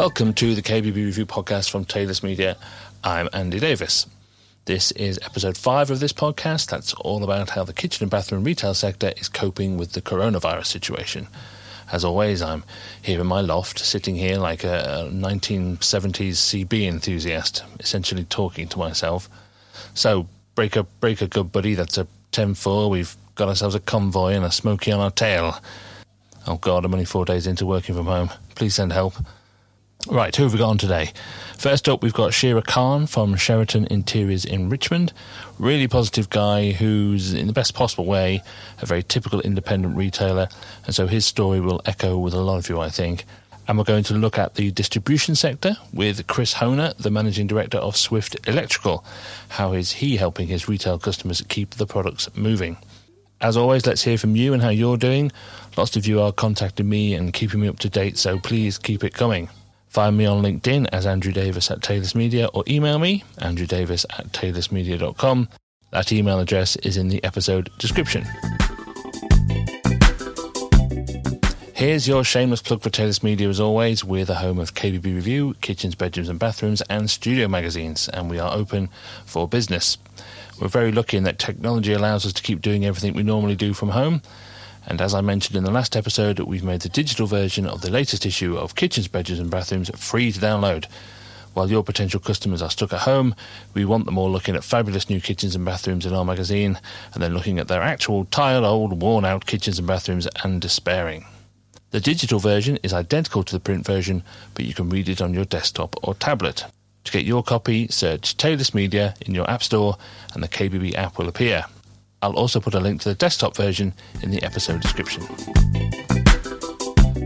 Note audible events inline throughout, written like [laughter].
Welcome to the KBB Review podcast from Taylist Media. I'm Andy Davies. This is episode five of this podcast. That's all about how the kitchen and bathroom retail sector is coping with the coronavirus situation. As always, I'm here in my loft, sitting here like a 1970s CB enthusiast, essentially talking to myself. So, break a break a good buddy. That's a 10-4. We've got ourselves a convoy and a smoky on our tail. Oh God, I'm only four days into working from home. Please send help. Right, who have we got on today? First up, we've got Shehryar Khan from Sheraton Interiors in Richmond. Really positive guy who's, in the best possible way, a very typical independent retailer. And so his story will echo with a lot of you, I think. And we're going to look at the distribution sector with Chris Honer, the managing director of Swift Electrical. How is he helping his retail customers keep the products moving? As always, let's hear from you and how you're doing. Lots of you are contacting me and keeping me up to date, so please keep it coming. Find me on LinkedIn as Andrew Davies at Taylist Media or email me, andrewdavies at taylistmedia.com. That email address is in the episode description. Here's your shameless plug for Taylist Media as always. We're the home of KBB Review, kitchens, bedrooms and bathrooms and studio magazines and we are open for business. We're very lucky in that technology allows us to keep doing everything we normally do from home and as I mentioned in the last episode, we've made the digital version of the latest issue of Kitchens, Bedrooms and Bathrooms free to download. While your potential customers are stuck at home, we want them all looking at fabulous new kitchens and bathrooms in our magazine, and then looking at their actual tired, old, worn out kitchens and bathrooms and despairing. The digital version is identical to the print version, but you can read it on your desktop or tablet. To get your copy, search Taylist Media in your App Store, and the KBB app will appear. I'll also put a link to the desktop version in the episode description.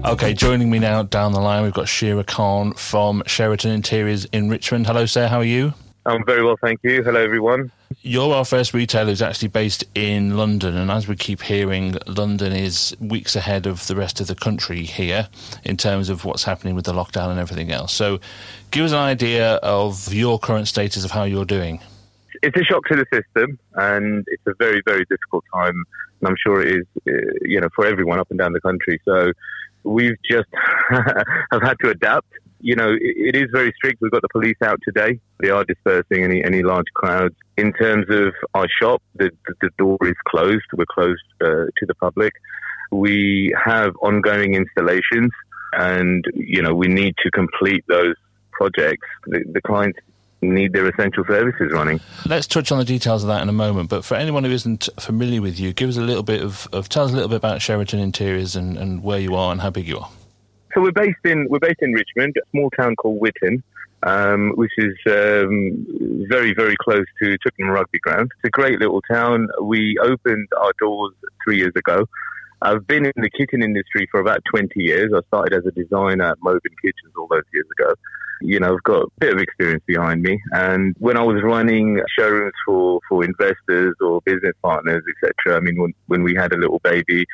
Okay, joining me now down the line, we've got Shehryar Khan from Sheraton Interiors in Richmond. Hello, sir. How are you? I'm very well, thank you. Hello, everyone. You're our first retailer who's actually based in London, and as we keep hearing, London is weeks ahead of the rest of the country here in terms of what's happening with the lockdown and everything else. So, give us an idea of your current status of how you're doing it's a shock to the system, and it's a very, very difficult time. And I'm sure it is, uh, you know, for everyone up and down the country. So we've just [laughs] have had to adapt. You know, it, it is very strict. We've got the police out today. They are dispersing any any large crowds. In terms of our shop, the the, the door is closed. We're closed uh, to the public. We have ongoing installations, and you know, we need to complete those projects. The, the clients need their essential services running. Let's touch on the details of that in a moment. But for anyone who isn't familiar with you, give us a little bit of, of tell us a little bit about Sheraton Interiors and, and where you are and how big you are. So we're based in we're based in Richmond, a small town called Whitton. Um, which is um, very, very close to Twickenham Rugby Ground. It's a great little town. We opened our doors three years ago. I've been in the kitchen industry for about 20 years. I started as a designer at Moben Kitchens all those years ago you know, I've got a bit of experience behind me. And when I was running showrooms for, for investors or business partners, etc., I mean, when, when we had a little baby,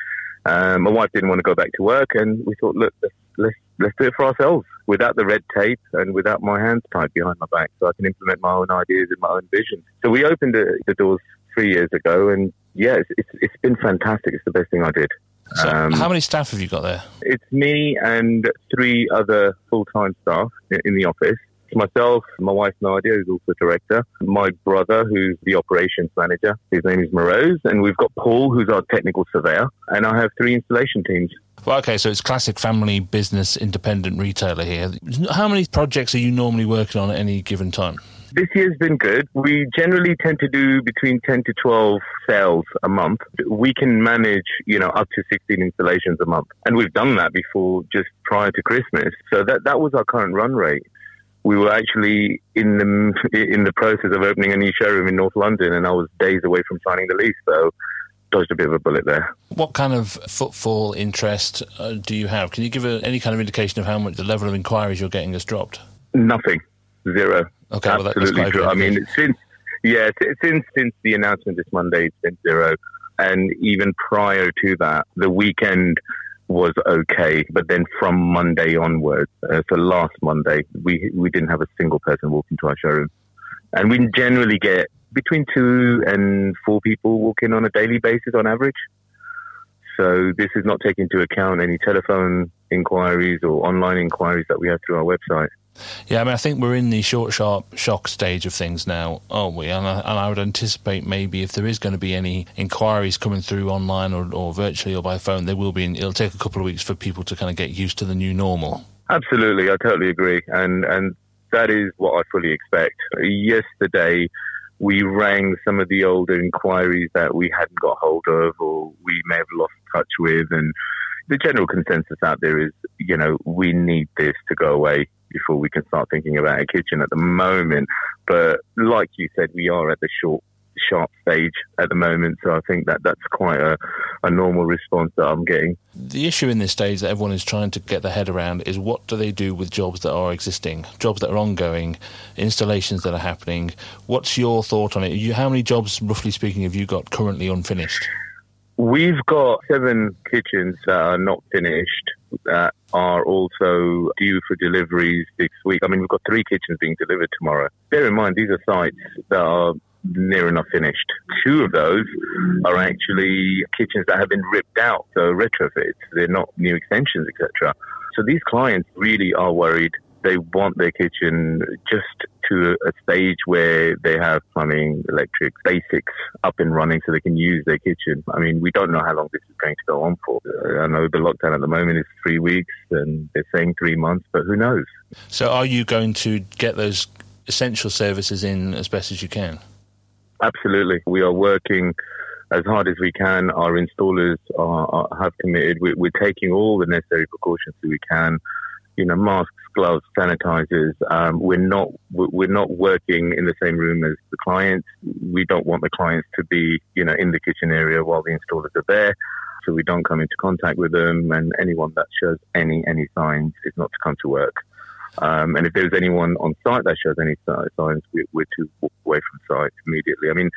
um, my wife didn't want to go back to work, and we thought, look, let's, let's, let's do it for ourselves without the red tape and without my hands tied behind my back, so I can implement my own ideas and my own vision. So we opened the, the doors three years ago, and yeah, it's, it's, it's been fantastic. It's the best thing I did. So um, how many staff have you got there? It's me and three other full-time staff in the office. It's myself, my wife Nadia, who's also director, my brother, who's the operations manager. His name is Morose, and we've got Paul, who's our technical surveyor, and I have three installation teams. Well, okay, so it's classic family business independent retailer here. How many projects are you normally working on at any given time? This year's been good. We generally tend to do between 10 to 12 sales a month. We can manage, you know, up to 16 installations a month. And we've done that before just prior to Christmas. So that, that was our current run rate. We were actually in the, in the process of opening a new showroom in North London and I was days away from signing the lease. So dodged a bit of a bullet there. What kind of footfall interest uh, do you have? Can you give a, any kind of indication of how much the level of inquiries you're getting has dropped? Nothing, zero. Okay, absolutely well, true. I mean, since yeah, since since the announcement this Monday, it's been zero, and even prior to that, the weekend was okay, but then from Monday onwards, uh, so last Monday, we we didn't have a single person walk into our showroom, and we generally get between two and four people walk in on a daily basis on average. So this is not taking into account any telephone inquiries or online inquiries that we have through our website. Yeah, I mean, I think we're in the short, sharp shock stage of things now, aren't we? And I, and I would anticipate maybe if there is going to be any inquiries coming through online or, or virtually or by phone, there will be. It'll take a couple of weeks for people to kind of get used to the new normal. Absolutely, I totally agree, and and that is what I fully expect. Yesterday, we rang some of the older inquiries that we hadn't got hold of or we may have lost touch with, and the general consensus out there is, you know, we need this to go away before we can start thinking about a kitchen at the moment. But like you said, we are at the short sharp stage at the moment. So I think that that's quite a, a normal response that I'm getting. The issue in this stage that everyone is trying to get their head around is what do they do with jobs that are existing, jobs that are ongoing, installations that are happening. What's your thought on it? You, how many jobs, roughly speaking, have you got currently unfinished? We've got seven kitchens that are not finished that are also due for deliveries this week. I mean, we've got three kitchens being delivered tomorrow. Bear in mind, these are sites that are near enough finished. Two of those are actually kitchens that have been ripped out, so retrofits. They're not new extensions, etc. So these clients really are worried. They want their kitchen just to a stage where they have plumbing, electric, basics up and running so they can use their kitchen. I mean, we don't know how long this is going to go on for. I know the lockdown at the moment is three weeks and they're saying three months, but who knows? So are you going to get those essential services in as best as you can? Absolutely. We are working as hard as we can. Our installers are, are, have committed. We, are taking all the necessary precautions that we can. You know, masks, gloves, sanitizers. Um, we're not we're not working in the same room as the clients. We don't want the clients to be you know in the kitchen area while the installers are there. So we don't come into contact with them, and anyone that shows any any signs is not to come to work. Um, and if there's anyone on site that shows any signs, we, we're to walk away from site immediately. I mean,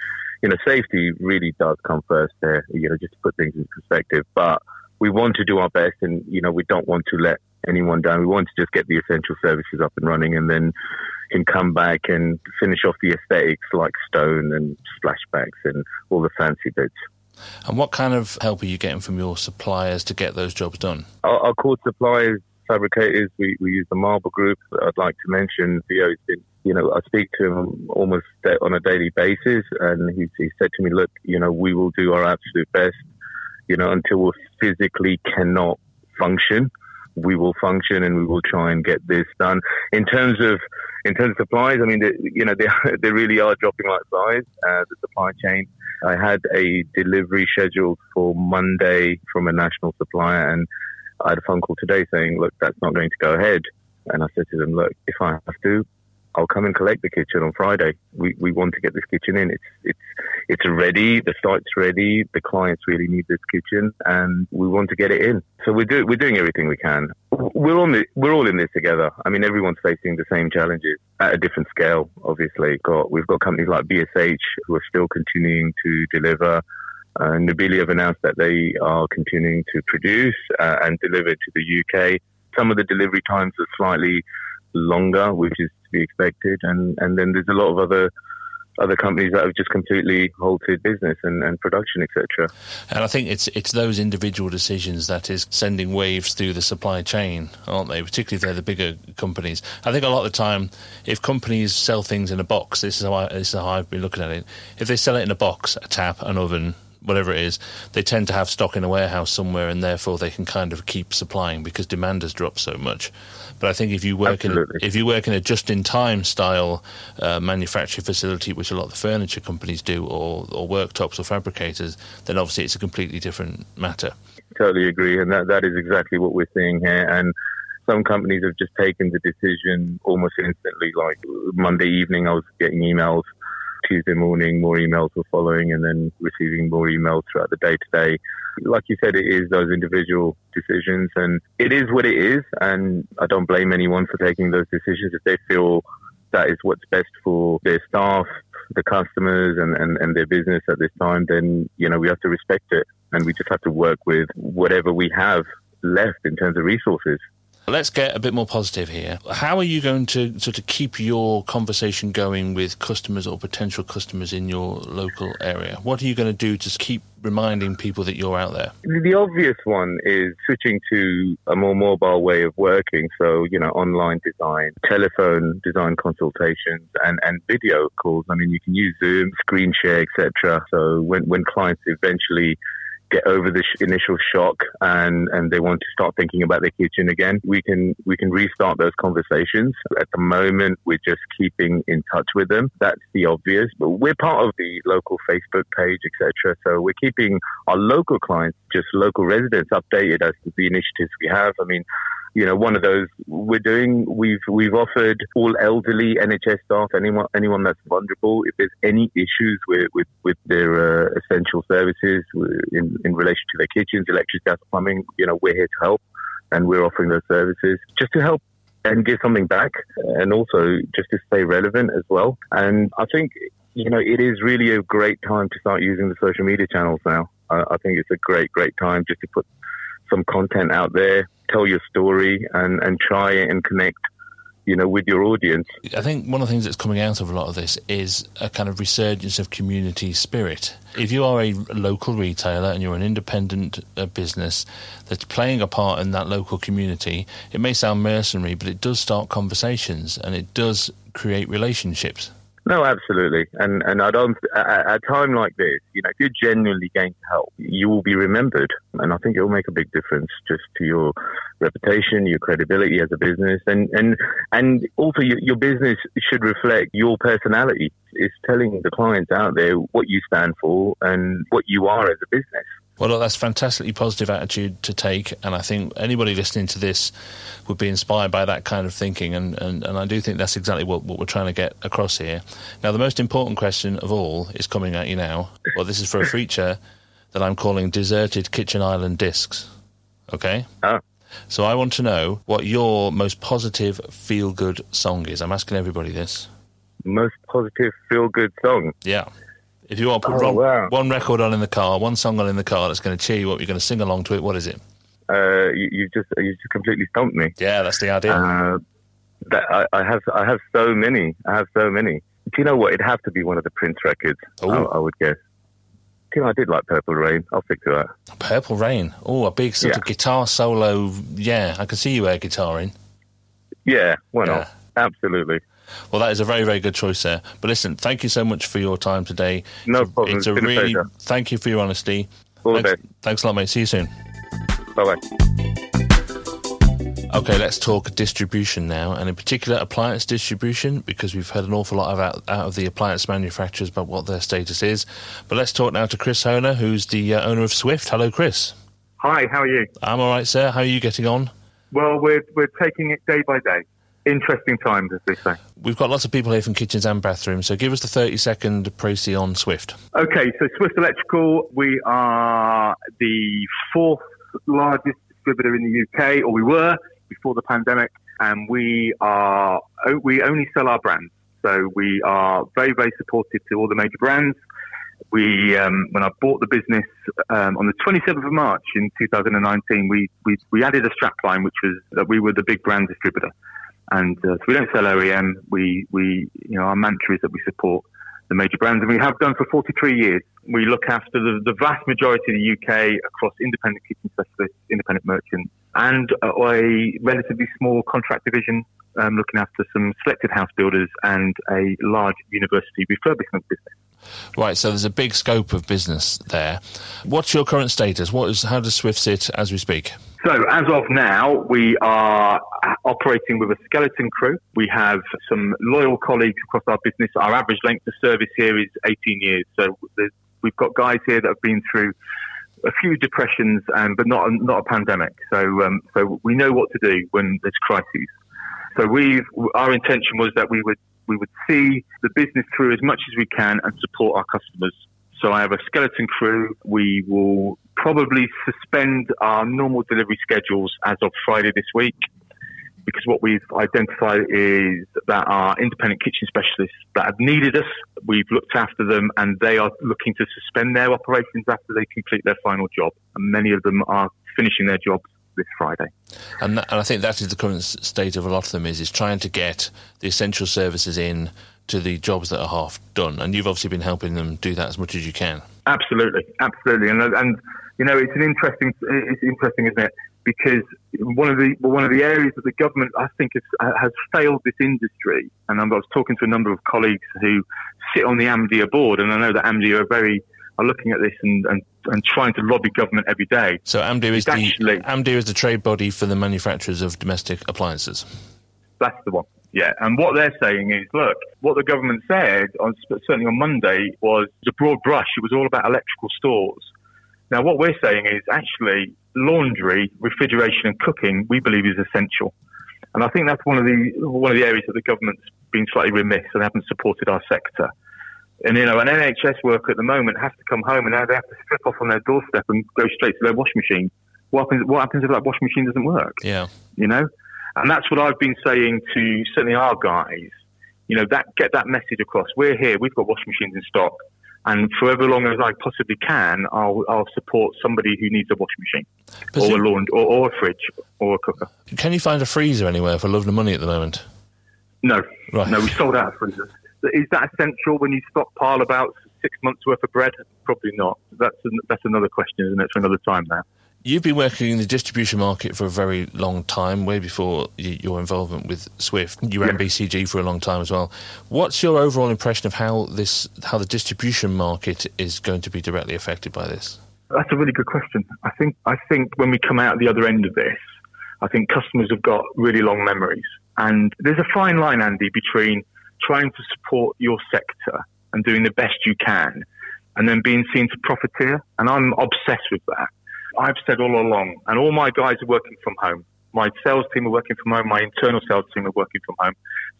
you know, safety really does come first there, you know, just to put things in perspective. But we want to do our best and, you know, we don't want to let anyone down. We want to just get the essential services up and running and then can come back and finish off the aesthetics like stone and splashbacks and all the fancy bits. And what kind of help are you getting from your suppliers to get those jobs done? Our, our core suppliers fabricators. We, we use the Marble Group. I'd like to mention Theo's been, you know, I speak to him almost on a daily basis, and he, he said to me, "Look, you know, we will do our absolute best, you know, until we physically cannot function." We will function and we will try and get this done. In terms of in terms of supplies, I mean, they, you know, [laughs] they they really are dropping like flies. Uh, the supply chain. I had a delivery scheduled for Monday from a national supplier, and I had a phone call today saying, look, that's not going to go ahead. And I said to them, look, if I have to, I'll come and collect the kitchen on Friday. We, we want to get this kitchen in. It's, it's, it's ready. The site's ready. The clients really need this kitchen and we want to get it in. So we're, do, we're doing everything we can. We're, on the, we're all in this together. I mean, everyone's facing the same challenges at a different scale, obviously. Got, we've got companies like BSH who are still continuing to deliver. Uh, Nobili have announced that they are continuing to produce uh, and deliver to the UK. Some of the delivery times are slightly longer, which is to be expected, and, and then there's a lot of other other companies that have just completely halted business and, and production, etc. And I think it's it's those individual decisions that is sending waves through the supply chain, aren't they? Particularly if they're the bigger companies. I think a lot of the time, if companies sell things in a box, this is how I, this is how I've been looking at it. If they sell it in a box, a tap, an oven, whatever it is, they tend to have stock in a warehouse somewhere, and therefore they can kind of keep supplying because demand has dropped so much. But I think if you work Absolutely. in if you work in a just-in-time style uh, manufacturing facility, which a lot of the furniture companies do, or, or worktops or fabricators, then obviously it's a completely different matter. Totally agree, and that that is exactly what we're seeing here, and some companies have just taken the decision almost instantly. Like Monday evening, I was getting emails Tuesday morning, more emails were following, and then receiving more emails throughout the day today. Like you said, it is those individual decisions, and it is what it is. And I don't blame anyone for taking those decisions if they feel that is what's best for their staff, the customers, and, and, and their business at this time. Then you know we have to respect it, and we just have to work with whatever we have left in terms of resources. Let's get a bit more positive here. How are you going to sort of keep your conversation going with customers or potential customers in your local area? What are you going to do to keep reminding people that you're out there? The obvious one is switching to a more mobile way of working. So, you know, online design, telephone design consultations, and, and video calls. I mean, you can use Zoom, screen share, etc. So when, when clients eventually get over the initial shock and, and they want to start thinking about their kitchen again, we can we can restart those conversations. At the moment, we're just keeping in touch with them. That's the obvious, but we're part of the local Facebook page, etc. So we're keeping our local clients, just local residents, updated as to the initiatives we have. I mean, you know, one of those we're doing. We've we've offered all elderly NHS staff, anyone anyone that's vulnerable, if there's any issues with with, with their uh, essential services in in relation to their kitchens, electric, gas, plumbing, you know, we're here to help, and we're offering those services just to help and give something back, and also just to stay relevant as well. And I think you know it is really a great time to start using the social media channels now. I, I think it's a great great time just to put some content out there, tell your story, and, and try and connect you know, with your audience. I think one of the things that's coming out of a lot of this is a kind of resurgence of community spirit. If you are a local retailer and you're an independent uh, business that's playing a part in that local community, it may sound mercenary, but it does start conversations and it does create relationships. No, absolutely, and and I don't. At a time like this, you know, if you're genuinely going to help, you will be remembered, and I think it will make a big difference just to your reputation, your credibility as a business, and and and also your, your business should reflect your personality. It's telling the clients out there what you stand for and what you are as a business. Well, look, that's fantastically positive attitude to take, and I think anybody listening to this would be inspired by that kind of thinking, and, and, and I do think that's exactly what, what we're trying to get across here. Now, the most important question of all is coming at you now. Well, this is for a feature that I'm calling Deserted Kitchen Island Discs. Okay? Oh. So I want to know what your most positive feel good song is. I'm asking everybody this. Most positive feel good song? Yeah. If you want to put Oh, one, wow. one record on in the car, one song on in the car that's going to cheer you up, you're going to sing along to it, what is it? Uh, you, you just you just completely stumped me. Yeah, that's the idea. Uh, that I, I have I have so many. I have so many. Do you know what? It'd have to be one of the Prince records. I, I would guess. Do you know, I did like Purple Rain. I'll stick to that. Purple Rain. Oh, a big sort of guitar solo. Yeah, I can see you air guitaring. Yeah, why Yeah. not? Absolutely. Well, that is a very, very good choice there. But listen, thank you so much for your time today. No It's a- problem. It's a It's a really pleasure. thank you for your honesty. All the thanks, best. thanks a lot, mate. See you soon. Bye bye. Okay, let's talk distribution now, and in particular appliance distribution, because we've heard an awful lot about, out of the appliance manufacturers about what their status is. But let's talk now to Chris Honer, who's the uh, owner of Swift. Hello, Chris. Hi, how are you? I'm all right, sir. How are you getting on? Well, we're we're taking it day by day. Interesting times, as they say. We've got lots of people here from kitchens and bathrooms, so give us the 30 second précis on Swift. Okay, so Swift Electrical, we are the fourth largest distributor in the UK, or we were before the pandemic, and we are we only sell our brands. So we are very very supportive to all the major brands. We um, when I bought the business um, on the 27th of March in 2019, we we, we added a strapline which was that we were the big brand distributor. And uh, so we don't sell OEM. We, we, you know, our mantra is that we support the major brands, and we have done for 43 years. We look after the, the vast majority of the UK across independent kitchen specialists, independent merchants, and a relatively small contract division um, looking after some selected house builders and a large university refurbishment business. Right, so there's a big scope of business there. What's your current status? What is how does Swift sit as we speak? So as of now, we are operating with a skeleton crew. We have some loyal colleagues across our business. Our average length of service here is 18 years. So we've got guys here that have been through a few depressions, and but not a, not a pandemic. So um, so we know what to do when there's crises. So we our intention was that we would we would see the business through as much as we can and support our customers. So I have a skeleton crew. We will probably suspend our normal delivery schedules as of Friday this week because what we've identified is that our independent kitchen specialists that have needed us, we've looked after them and they are looking to suspend their operations after they complete their final job. And many of them are finishing their jobs this Friday. And, that, and I think that is the current state of a lot of them is is trying to get the essential services in to the jobs that are half done. And you've obviously been helping them do that as much as you can. Absolutely, absolutely. And and you know, it's an interesting it's interesting, isn't it? Because one of the one of the areas that the government I think has, has failed this industry, and I was talking to a number of colleagues who sit on the AMDEA board, and I know that AMDEA are very are looking at this and, and, and trying to lobby government every day. So AMDEA is, the, AMDEA is the trade body for the manufacturers of domestic appliances. That's the one. Yeah, and what they're saying is, look, what the government said, on, certainly on Monday, was a broad brush. It was all about electrical stores. Now, what we're saying is actually laundry, refrigeration, and cooking. We believe is essential, and I think that's one of the one of the areas that the government's been slightly remiss and haven't supported our sector. And you know, an NHS worker at the moment has to come home and now they have to strip off on their doorstep and go straight to their washing machine. What happens? What happens if that washing machine doesn't work? Yeah, you know, and that's what I've been saying to certainly our guys. You know, that get that message across. We're here. We've got washing machines in stock, and for ever long as I possibly can, I'll I'll support somebody who needs a washing machine or a laundry or, or a fridge or a cooker. Can you find a freezer anywhere for love of money at the moment? No, right. no, we sold out of freezers is that essential when you stockpile about six months worth of bread? Probably not. That's that's another question, isn't it, for another time now. You've been working in the distribution market for a very long time, way before your involvement with Swift. You ran yeah. BCG for a long time as well. What's your overall impression of how this, how the distribution market is going to be directly affected by this? That's a really good question. I think I think when we come out the other end of this, I think customers have got really long memories, and there's a fine line, Andy, between trying to support your sector and doing the best you can, and then being seen to profiteer. And I'm obsessed with that. I've said all along, and all my guys are working from home. My sales team are working from home. My internal sales team are working from home.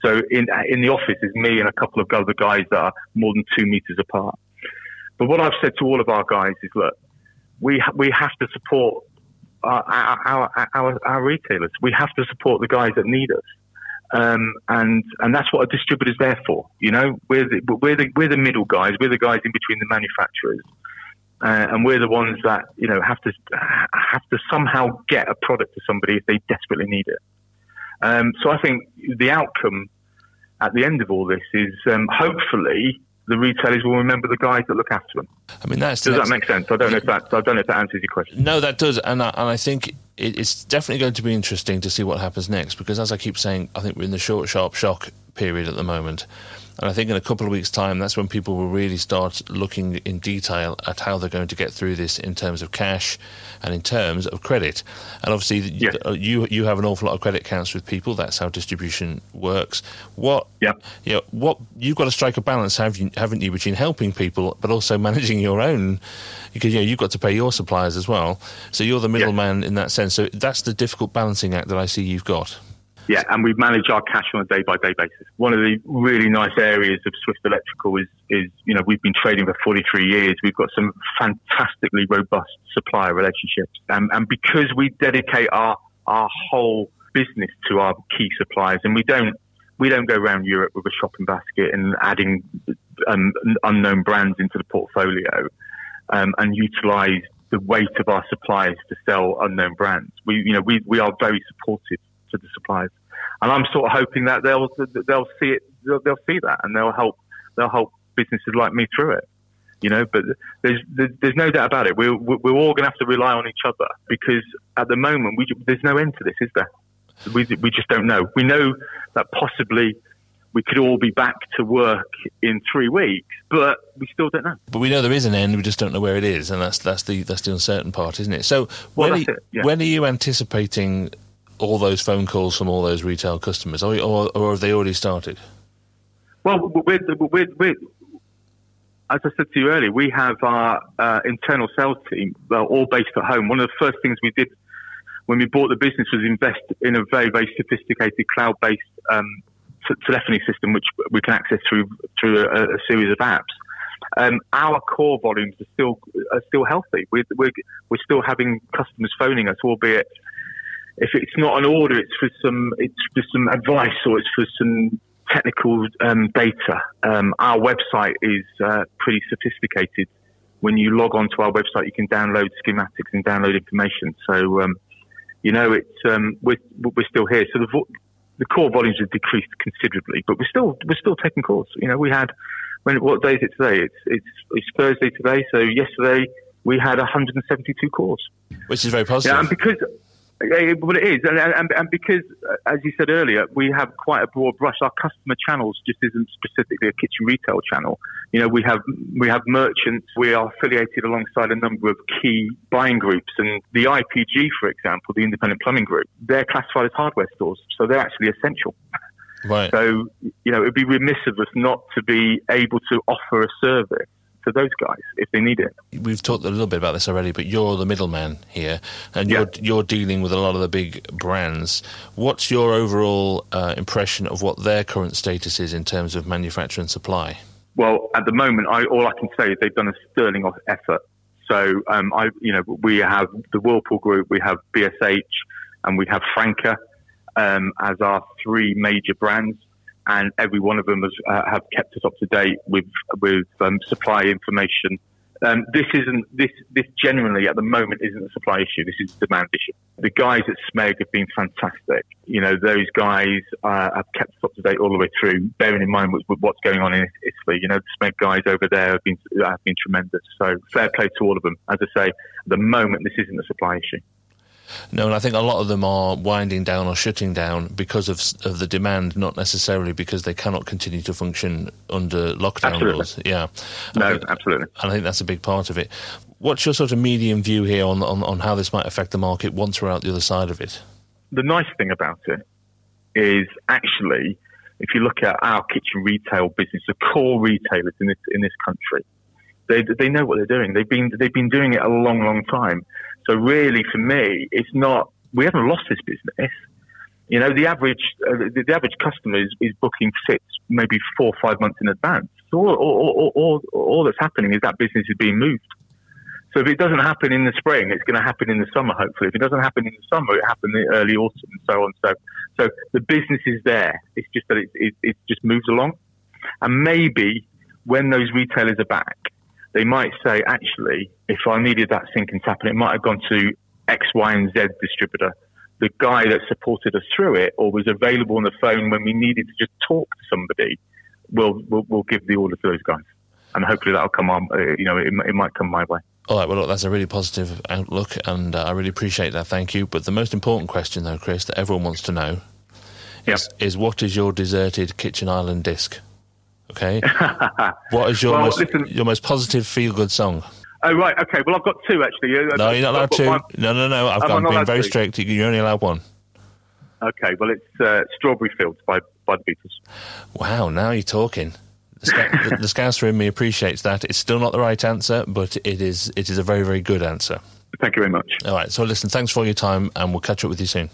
So in in the office is me and a couple of other guys that are more than two meters apart. But what I've said to all of our guys is, look, we ha- we have to support our, our, our, our retailers. We have to support the guys that need us. Um, and and that's what a distributor's there for. You know, we're the, we're the we're the middle guys. We're the guys in between the manufacturers, uh, and we're the ones that you know have to have to somehow get a product to somebody if they desperately need it. Um, so I think the outcome at the end of all this is um, hopefully the retailers will remember the guys that look after them. I mean, that's does that make sense? I don't know if that I don't know if that answers your question. No, that does, and I, and I think it's definitely going to be interesting to see what happens next because, as I keep saying, I think we're in the short, sharp shock period at the moment. And I think in a couple of weeks' time, that's when people will really start looking in detail at how they're going to get through this in terms of cash and in terms of credit. And obviously, yes. Uh, you you have an awful lot of credit accounts with people. That's how distribution works. What? Yeah. You know, what you've got to strike a balance, have you, haven't you, between helping people but also [laughs] managing your own, because you know you've got to pay your suppliers as well. So you're the middleman in that sense. So that's the difficult balancing act that I see you've got. Yeah, and we manage our cash on a day by day basis. One of the really nice areas of Swift Electrical is, is, you know, we've been trading for 43 years. We've got some fantastically robust supplier relationships. Um, and because we dedicate our, our whole business to our key suppliers and we don't, we don't go around Europe with a shopping basket and adding um, unknown brands into the portfolio um, and utilize the weight of our suppliers to sell unknown brands. We, you know, we, we are very supportive to the suppliers. And I'm sort of hoping that they'll they'll see it, they'll, they'll see that, and they'll help they'll help businesses like me through it. You know, but there's there's no doubt about it. We're we're all going to have to rely on each other because at the moment we there's no end to this, is there? We we just don't know. We know that possibly we could all be back to work in three weeks, but we still don't know. But we know there is an end. We just don't know where it is, and that's that's the that's the uncertain part, isn't it? So well, when, are, it, yeah. when are you anticipating all those phone calls from all those retail customers, or, or, or have they already started? Well, we're, we're, we're, as I said to you earlier, we have our uh, internal sales team all based at home. One of the first things we did when we bought the business was invest in a very, very sophisticated cloud-based um, t- telephony system, which we can access through through a, a series of apps. Um, our core volumes are still are still healthy. We're, we're, we're still having customers phoning us, albeit if it's not an order, it's for some it's for some advice or it's for some technical um, data. Um, our website is uh, pretty sophisticated. When you log onto our website, you can download schematics and download information. So um, You know, it's um, we're we're still here. So the vo- the core volumes have decreased considerably, but we're still we're still taking calls. You know, we had when what day is it today? It's it's it's Thursday today. So yesterday we had 172 calls, which is very positive. Yeah, and because well, it is, and, and, and, because, uh, as you said earlier, we have quite a broad brush. Our customer channels just isn't specifically a kitchen retail channel. You know, we have we have merchants. We are affiliated alongside a number of key buying groups, and the IPG, for example, the Independent Plumbing Group, they're classified as hardware stores, so they're actually essential. Right. So, you know, it'd be remiss of us not to be able to offer a service to those guys if they need it. We've talked a little bit about this already, but you're the middleman here, and you're you're dealing with a lot of the big brands. What's your overall uh, impression of what their current status is in terms of manufacture and supply? Well, at the moment, I, all I can say is they've done a sterling effort. So, um, I, you know, we have the Whirlpool Group, we have BSH, and we have Franke um, as our three major brands and every one of them has uh, have kept us up to date with with um, supply information. Um, this isn't this this genuinely at the moment isn't a supply issue. This is a demand issue. The guys at Smeg have been fantastic. You know, those guys uh, have kept us up to date all the way through. Bearing in mind what's going on in Italy, you know, the Smeg guys over there have been have been tremendous. So fair play to all of them. As I say, at the moment this isn't a supply issue. No, and I think a lot of them are winding down or shutting down because of of the demand, not necessarily because they cannot continue to function under lockdown absolutely. rules. Yeah, no, absolutely. And I think that's a big part of it. What's your sort of medium view here on, on, on how this might affect the market once we're out the other side of it? The nice thing about it is actually, if you look at our kitchen retail business, the core retailers in this in this country, they they know what they're doing. They've been they've been doing it a long, long time. So really, for me, it's not. We haven't lost this business. You know, the average uh, the, the, average customer is, is booking fits maybe four or five months in advance. So all, all, all, all, that's happening is that business is being moved. So if it doesn't happen in the spring, it's going to happen in the summer. Hopefully, if it doesn't happen in the summer, it happens in early autumn and so on. So, so the business is there. It's just that it, it, it just moves along, and maybe when those retailers are back, they might say, actually, if I needed that sink and tap, and it might have gone to X, Y, and Z distributor. The guy that supported us through it or was available on the phone when we needed to just talk to somebody will will will give the order to those guys. And hopefully that'll come on, uh, you know, it, it might come my way. All right, well, look, that's a really positive outlook, and uh, I really appreciate that. Thank you. But the most important question, though, Chris, that everyone wants to know yep. is, is what is your deserted kitchen island disc? Okay. [laughs] what is your well, most listen, your most positive feel good song? Oh right, okay. Well, I've got two actually. No, you're not allowed two. No, no, no. I've got, been very strict. You're only allowed one. Okay. Well, it's uh, Strawberry Fields by by the Beatles. Wow. Now you're talking. The, sc- the, the Scouser in me appreciates that. It's still not the right answer, but it is. It is a very, very good answer. Thank you very much. All right. So listen. Thanks for your time, and we'll catch up with you soon.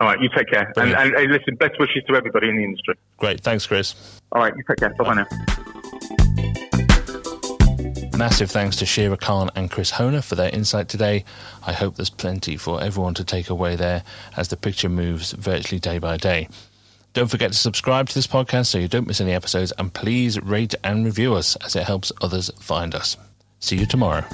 All right, you take care. And, and, and, listen, best wishes to everybody in the industry. Great. Thanks, Chris. All right, you take care. Bye bye now. Massive thanks to Shehryar Khan and Chris Honer for their insight today. I hope there's plenty for everyone to take away there as the picture moves virtually day by day. Don't forget to subscribe to this podcast so you don't miss any episodes, and please rate and review us as it helps others find us. See you tomorrow.